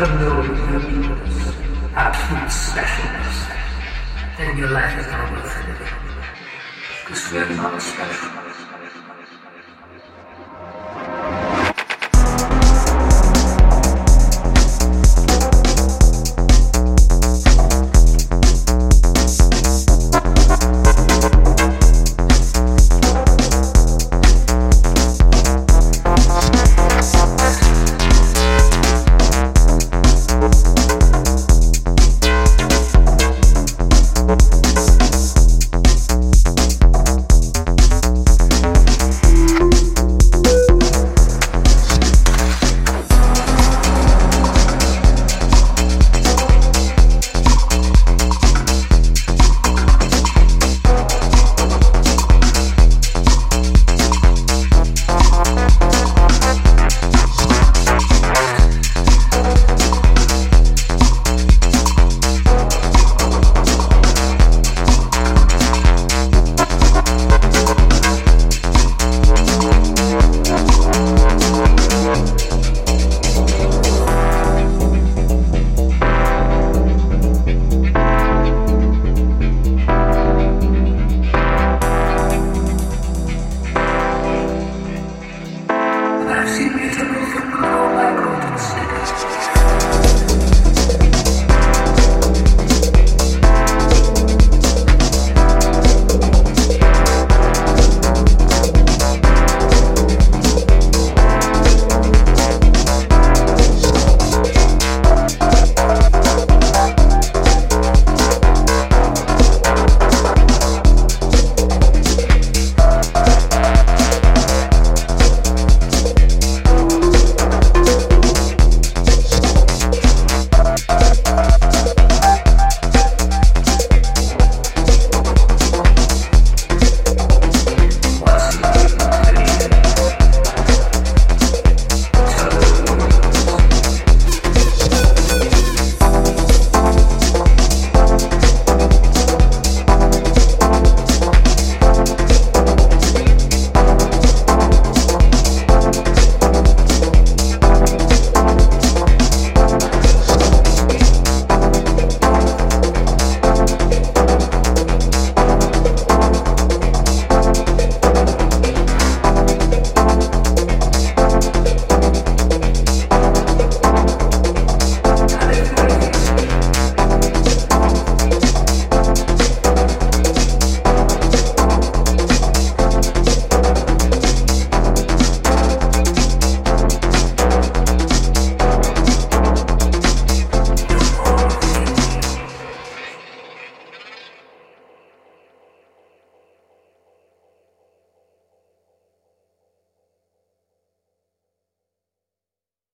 If you're weakness, absolute specialness, then your life is not worth living. Because we're not special.